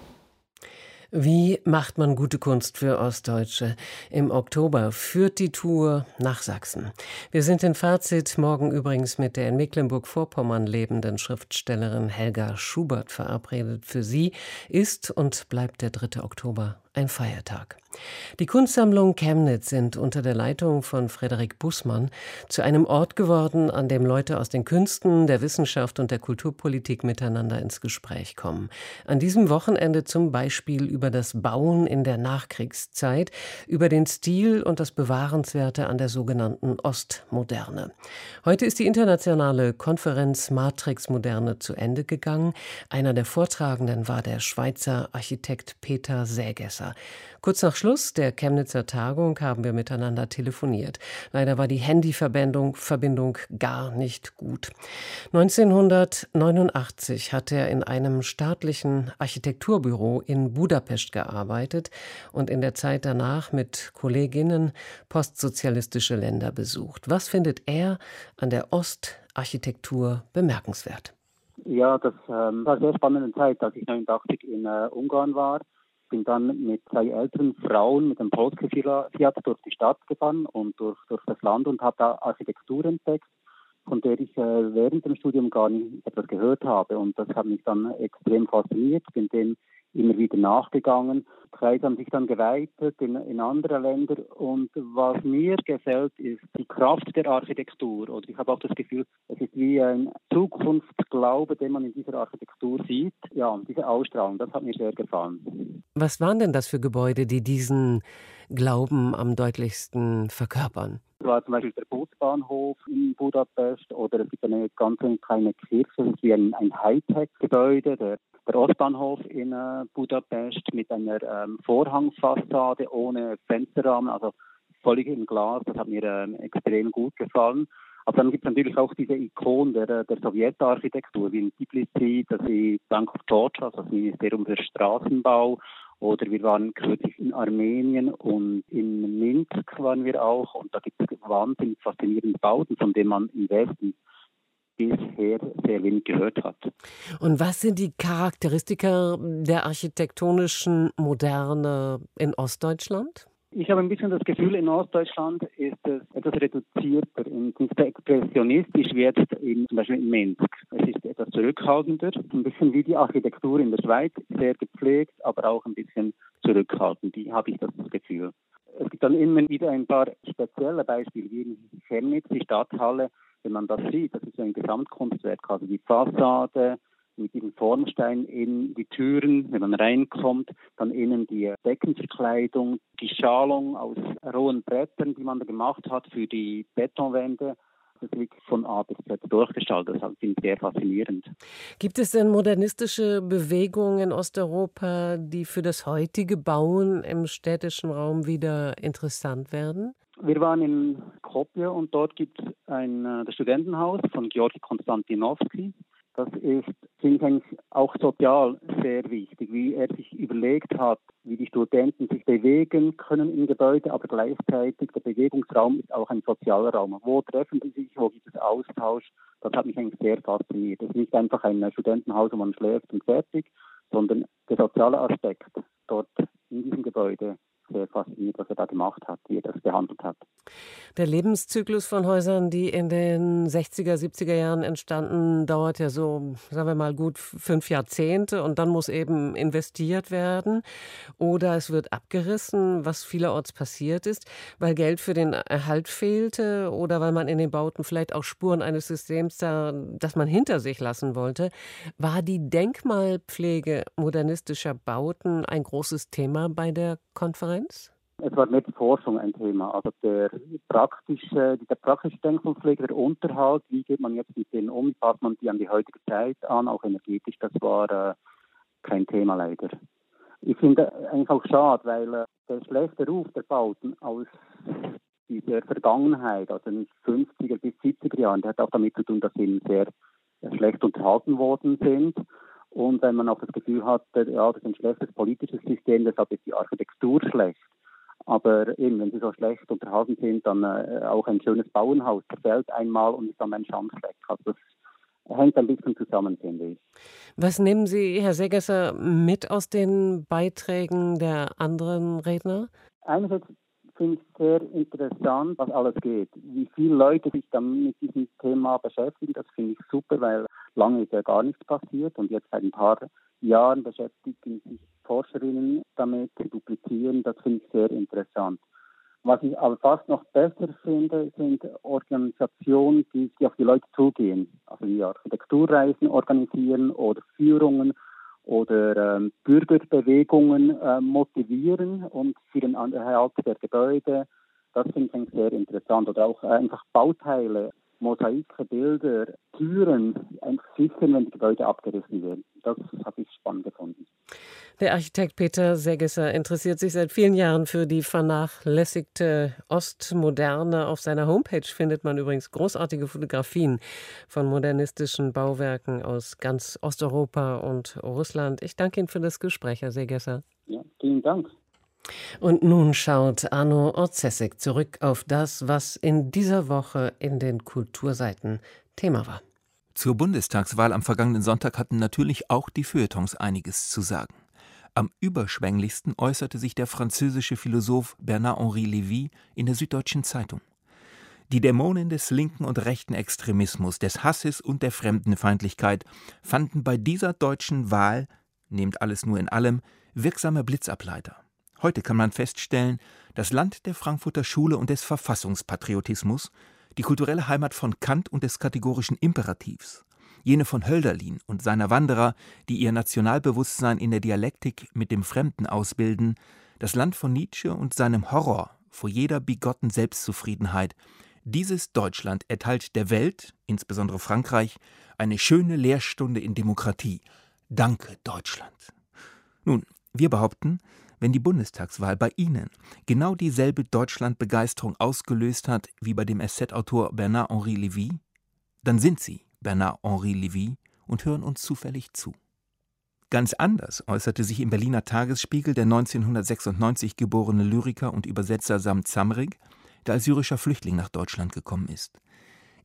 Wie macht man gute Kunst für Ostdeutsche? Im Oktober führt die Tour nach Sachsen. Wir sind in Fazit morgen übrigens mit der in Mecklenburg-Vorpommern lebenden Schriftstellerin Helga Schubert verabredet. Für sie ist und bleibt der 3. Oktober ein Feiertag. Die Kunstsammlung Chemnitz sind unter der Leitung von Frederik Bußmann zu einem Ort geworden, an dem Leute aus den Künsten, der Wissenschaft und der Kulturpolitik miteinander ins Gespräch kommen. An diesem Wochenende zum Beispiel über das Bauen in der Nachkriegszeit, über den Stil und das Bewahrenswerte an der sogenannten Ostmoderne. Heute ist die internationale Konferenz Matrix Moderne zu Ende gegangen. Einer der Vortragenden war der Schweizer Architekt Peter Sägesser. Kurz nach Schluss der Chemnitzer Tagung haben wir miteinander telefoniert. Leider war die Handyverbindung Verbindung gar nicht gut. 1989 hat er in einem staatlichen Architekturbüro in Budapest gearbeitet und in der Zeit danach mit Kolleginnen postsozialistische Länder besucht. Was findet er an der Ostarchitektur bemerkenswert? Ja, das ähm, war eine sehr spannende Zeit, als ich 89 in äh, Ungarn war bin dann mit zwei älteren Frauen mit dem Polska Fiat durch die Stadt gefahren und durch, durch das Land und habe da Architektur entdeckt, von der ich äh, während dem Studium gar nicht etwas gehört habe. Und das hat mich dann extrem fasziniert, bin dem immer wieder nachgegangen. Kreise haben sich dann geweitet in, in andere Länder und was mir gefällt, ist die Kraft der Architektur. Und ich habe auch das Gefühl, es ist wie ein Zukunftsglaube, den man in dieser Architektur sieht. Ja, diese Ausstrahlung, das hat mir sehr gefallen. Was waren denn das für Gebäude, die diesen Glauben am deutlichsten verkörpern? War zum Beispiel der Busbahnhof in Budapest oder es gibt eine ganz kleine Kirche, das ist wie ein, ein Hightech-Gebäude, der, der Ostbahnhof in äh, Budapest mit einer ähm, Vorhangfassade ohne Fensterrahmen, also völlig im Glas. Das hat mir ähm, extrem gut gefallen. Aber dann gibt es natürlich auch diese Ikon der, der Sowjetarchitektur, wie in Tbilisi, das ist Bank of Georgia, also das Ministerium für Straßenbau. Oder wir waren kürzlich in Armenien und in Minsk waren wir auch. Und da gibt es wahnsinnig faszinierende Bauten, von denen man im Westen bisher sehr wenig gehört hat. Und was sind die Charakteristika der architektonischen Moderne in Ostdeutschland? Ich habe ein bisschen das Gefühl, in Ostdeutschland ist es etwas reduzierter, nicht so expressionistisch jetzt in, zum Beispiel in Minsk. Es ist etwas zurückhaltender, ein bisschen wie die Architektur in der Schweiz, sehr gepflegt, aber auch ein bisschen zurückhaltend. Die habe ich das Gefühl. Es gibt dann immer wieder ein paar spezielle Beispiele, wie in Chemnitz, die Stadthalle, wenn man das sieht, das ist ein Gesamtkunstwerk, also die Fassade, mit diesem Formstein in die Türen, wenn man reinkommt, dann innen die Deckenverkleidung, die Schalung aus rohen Brettern, die man da gemacht hat für die Betonwände. Das ist wirklich von A bis Z durchgestaltet. Das finde ich sehr faszinierend. Gibt es denn modernistische Bewegungen in Osteuropa, die für das heutige Bauen im städtischen Raum wieder interessant werden? Wir waren in Skopje und dort gibt es ein äh, das Studentenhaus von Georgi Konstantinowski. Das ist, eigentlich auch sozial sehr wichtig, wie er sich überlegt hat, wie die Studenten sich bewegen können im Gebäude, aber gleichzeitig der Bewegungsraum ist auch ein sozialer Raum. Wo treffen sie sich, wo gibt es Austausch? Das hat mich eigentlich sehr fasziniert. Es ist nicht einfach ein Studentenhaus, wo man schläft und fertig, sondern der soziale Aspekt dort in diesem Gebäude was er da gemacht hat, wie er das behandelt hat. Der Lebenszyklus von Häusern, die in den 60er, 70er Jahren entstanden, dauert ja so, sagen wir mal, gut fünf Jahrzehnte und dann muss eben investiert werden oder es wird abgerissen, was vielerorts passiert ist, weil Geld für den Erhalt fehlte oder weil man in den Bauten vielleicht auch Spuren eines Systems sah, das man hinter sich lassen wollte. War die Denkmalpflege modernistischer Bauten ein großes Thema bei der Konferenz? Es war nicht Forschung ein Thema, also der praktische, der praktische Denkmalpflege, der Unterhalt, wie geht man jetzt mit denen um, wie passt man die an die heutige Zeit an, auch energetisch, das war äh, kein Thema leider. Ich finde auch schade, weil äh, der schlechte Ruf der Bauten aus dieser Vergangenheit, aus den 50er bis 70er Jahren, der hat auch damit zu tun, dass sie sehr schlecht unterhalten worden sind. Und wenn man auch das Gefühl hat, ja, das ist ein schlechtes politisches System, deshalb ist die Architektur schlecht. Aber eben, wenn sie so schlecht unterhalten sind, dann äh, auch ein schönes Bauernhaus zerfällt einmal und ist dann ein Schandfleck. Also das hängt ein bisschen zusammen, finde ich. Was nehmen Sie, Herr Segesser, mit aus den Beiträgen der anderen Redner? Einerseits finde ich sehr interessant, was alles geht. Wie viele Leute sich dann mit diesem Thema beschäftigen, das finde ich super, weil lange ist ja gar nichts passiert und jetzt seit ein paar Jahren beschäftigen sich Forscherinnen damit zu duplizieren. Das finde ich sehr interessant. Was ich aber fast noch besser finde, sind Organisationen, die, die auf die Leute zugehen. Also die Architekturreisen organisieren oder Führungen oder ähm, Bürgerbewegungen äh, motivieren und für den Erhalt der Gebäude. Das finde ich sehr interessant. Oder auch einfach Bauteile Mosaike, Bilder, Türen einfach sichern, wenn die Gebäude abgerissen werden. Das habe ich spannend gefunden. Der Architekt Peter Seggesser interessiert sich seit vielen Jahren für die vernachlässigte Ostmoderne. Auf seiner Homepage findet man übrigens großartige Fotografien von modernistischen Bauwerken aus ganz Osteuropa und Russland. Ich danke Ihnen für das Gespräch, Herr Seggesser. Ja, vielen Dank. Und nun schaut Arno Orzessek zurück auf das, was in dieser Woche in den Kulturseiten Thema war. Zur Bundestagswahl am vergangenen Sonntag hatten natürlich auch die Feuilletons einiges zu sagen. Am überschwänglichsten äußerte sich der französische Philosoph Bernard-Henri Lévy in der Süddeutschen Zeitung. Die Dämonen des linken und rechten Extremismus, des Hasses und der Fremdenfeindlichkeit fanden bei dieser deutschen Wahl, nehmt alles nur in allem, wirksame Blitzableiter. Heute kann man feststellen, das Land der Frankfurter Schule und des Verfassungspatriotismus, die kulturelle Heimat von Kant und des kategorischen Imperativs, jene von Hölderlin und seiner Wanderer, die ihr Nationalbewusstsein in der Dialektik mit dem Fremden ausbilden, das Land von Nietzsche und seinem Horror vor jeder bigotten Selbstzufriedenheit. Dieses Deutschland erteilt der Welt, insbesondere Frankreich, eine schöne Lehrstunde in Demokratie. Danke, Deutschland. Nun, wir behaupten, wenn die Bundestagswahl bei Ihnen genau dieselbe Deutschlandbegeisterung ausgelöst hat wie bei dem Essay-Autor Bernard-Henri Lévy, dann sind Sie Bernard-Henri Lévy und hören uns zufällig zu. Ganz anders äußerte sich im Berliner Tagesspiegel der 1996 geborene Lyriker und Übersetzer Sam Zamrig, der als syrischer Flüchtling nach Deutschland gekommen ist.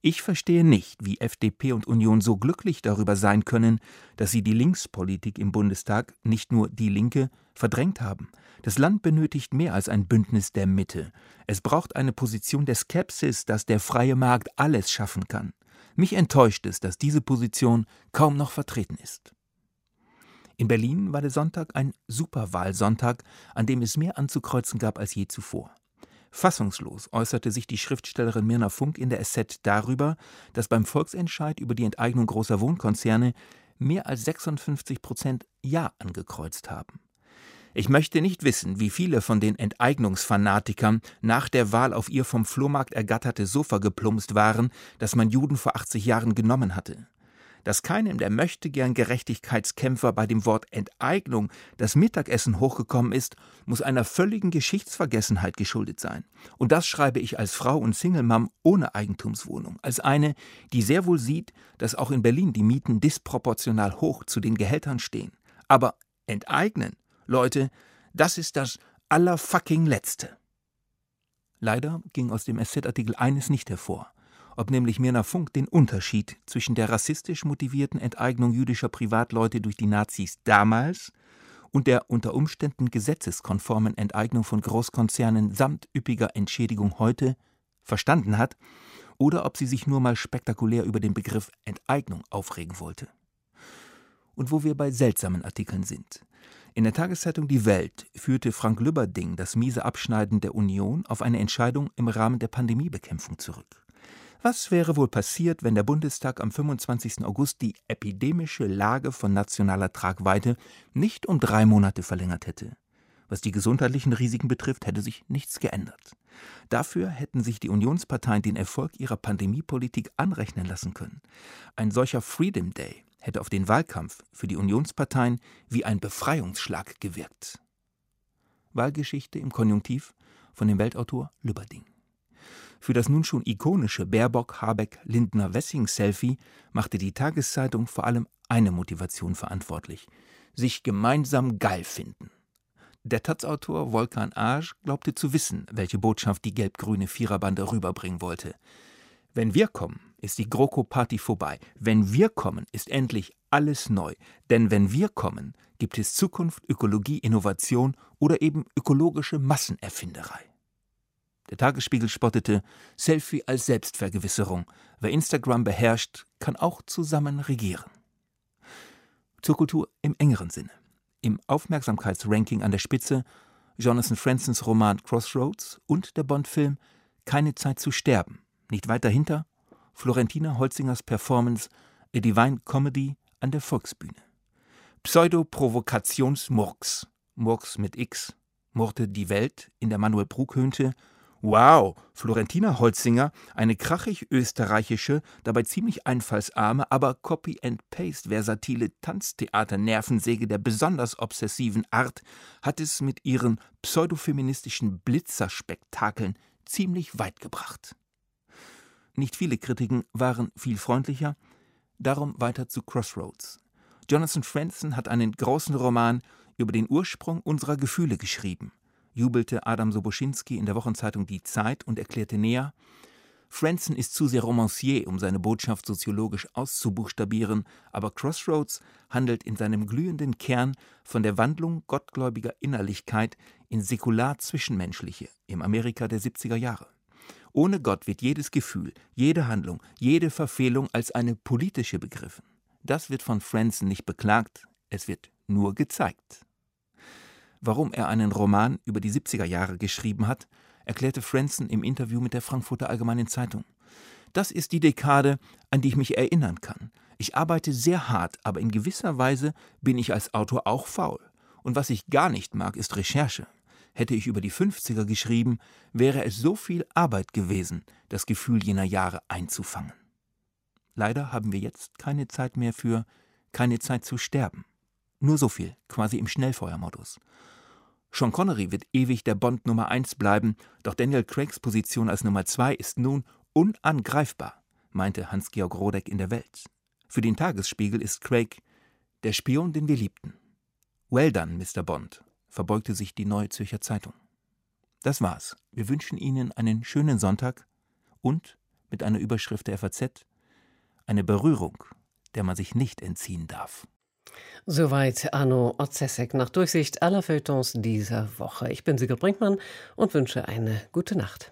Ich verstehe nicht, wie FDP und Union so glücklich darüber sein können, dass sie die Linkspolitik im Bundestag, nicht nur die Linke, verdrängt haben. Das Land benötigt mehr als ein Bündnis der Mitte. Es braucht eine Position der Skepsis, dass der freie Markt alles schaffen kann. Mich enttäuscht es, dass diese Position kaum noch vertreten ist. In Berlin war der Sonntag ein Superwahlsonntag, an dem es mehr anzukreuzen gab als je zuvor. Fassungslos äußerte sich die Schriftstellerin Mirna Funk in der SZ darüber, dass beim Volksentscheid über die Enteignung großer Wohnkonzerne mehr als 56 Prozent Ja angekreuzt haben. Ich möchte nicht wissen, wie viele von den Enteignungsfanatikern nach der Wahl auf ihr vom Flohmarkt ergatterte Sofa geplumpst waren, das man Juden vor 80 Jahren genommen hatte dass keinem der möchtegern Gerechtigkeitskämpfer bei dem Wort Enteignung das Mittagessen hochgekommen ist, muss einer völligen Geschichtsvergessenheit geschuldet sein. Und das schreibe ich als Frau und Single-Mom ohne Eigentumswohnung, als eine, die sehr wohl sieht, dass auch in Berlin die Mieten disproportional hoch zu den Gehältern stehen. Aber enteignen, Leute, das ist das allerfucking Letzte. Leider ging aus dem SZ-Artikel eines nicht hervor ob nämlich Mirna Funk den Unterschied zwischen der rassistisch motivierten Enteignung jüdischer Privatleute durch die Nazis damals und der unter Umständen gesetzeskonformen Enteignung von Großkonzernen samt üppiger Entschädigung heute verstanden hat, oder ob sie sich nur mal spektakulär über den Begriff Enteignung aufregen wollte. Und wo wir bei seltsamen Artikeln sind. In der Tageszeitung Die Welt führte Frank Lübberding das miese Abschneiden der Union auf eine Entscheidung im Rahmen der Pandemiebekämpfung zurück. Was wäre wohl passiert, wenn der Bundestag am 25. August die epidemische Lage von nationaler Tragweite nicht um drei Monate verlängert hätte? Was die gesundheitlichen Risiken betrifft, hätte sich nichts geändert. Dafür hätten sich die Unionsparteien den Erfolg ihrer Pandemiepolitik anrechnen lassen können. Ein solcher Freedom Day hätte auf den Wahlkampf für die Unionsparteien wie ein Befreiungsschlag gewirkt. Wahlgeschichte im Konjunktiv von dem Weltautor Lübberding. Für das nun schon ikonische Baerbock-Habeck-Lindner-Wessing-Selfie machte die Tageszeitung vor allem eine Motivation verantwortlich: sich gemeinsam geil finden. Der Taz-Autor Volkan Aj glaubte zu wissen, welche Botschaft die gelb-grüne Viererbande rüberbringen wollte. Wenn wir kommen, ist die GroKo-Party vorbei. Wenn wir kommen, ist endlich alles neu. Denn wenn wir kommen, gibt es Zukunft, Ökologie, Innovation oder eben ökologische Massenerfinderei. Der Tagesspiegel spottete Selfie als Selbstvergewisserung. Wer Instagram beherrscht, kann auch zusammen regieren. Zur Kultur im engeren Sinne. Im Aufmerksamkeitsranking an der Spitze Jonathan Fransons Roman Crossroads und der Bond-Film Keine Zeit zu sterben. Nicht weit dahinter Florentina Holzingers Performance A Divine Comedy an der Volksbühne. Pseudo-Provokationsmurks, Murks mit X, murrte die Welt in der Manuel Bruckhönte Wow, Florentina Holzinger, eine krachig österreichische, dabei ziemlich einfallsarme, aber Copy-and-Paste-versatile Tanztheater-Nervensäge der besonders obsessiven Art, hat es mit ihren pseudofeministischen Blitzerspektakeln ziemlich weit gebracht. Nicht viele Kritiken waren viel freundlicher, darum weiter zu Crossroads. Jonathan Franzen hat einen großen Roman über den Ursprung unserer Gefühle geschrieben jubelte Adam Soboschinski in der Wochenzeitung Die Zeit und erklärte näher, Franzen ist zu sehr Romancier, um seine Botschaft soziologisch auszubuchstabieren, aber Crossroads handelt in seinem glühenden Kern von der Wandlung gottgläubiger Innerlichkeit in säkular-zwischenmenschliche im Amerika der 70er Jahre. Ohne Gott wird jedes Gefühl, jede Handlung, jede Verfehlung als eine politische begriffen. Das wird von Franzen nicht beklagt, es wird nur gezeigt. Warum er einen Roman über die 70er Jahre geschrieben hat, erklärte Franzen im Interview mit der Frankfurter Allgemeinen Zeitung. Das ist die Dekade, an die ich mich erinnern kann. Ich arbeite sehr hart, aber in gewisser Weise bin ich als Autor auch faul. Und was ich gar nicht mag, ist Recherche. Hätte ich über die 50er geschrieben, wäre es so viel Arbeit gewesen, das Gefühl jener Jahre einzufangen. Leider haben wir jetzt keine Zeit mehr für keine Zeit zu sterben. Nur so viel, quasi im Schnellfeuermodus. Sean Connery wird ewig der Bond Nummer 1 bleiben, doch Daniel Craigs Position als Nummer 2 ist nun unangreifbar, meinte Hans-Georg Rodeck in der Welt. Für den Tagesspiegel ist Craig der Spion, den wir liebten. Well done, Mr. Bond, verbeugte sich die Neue Zürcher Zeitung. Das war's. Wir wünschen Ihnen einen schönen Sonntag und mit einer Überschrift der FAZ eine Berührung, der man sich nicht entziehen darf. Soweit Arno Otzesek nach Durchsicht aller Feuilletons dieser Woche. Ich bin Sigurd Brinkmann und wünsche eine gute Nacht.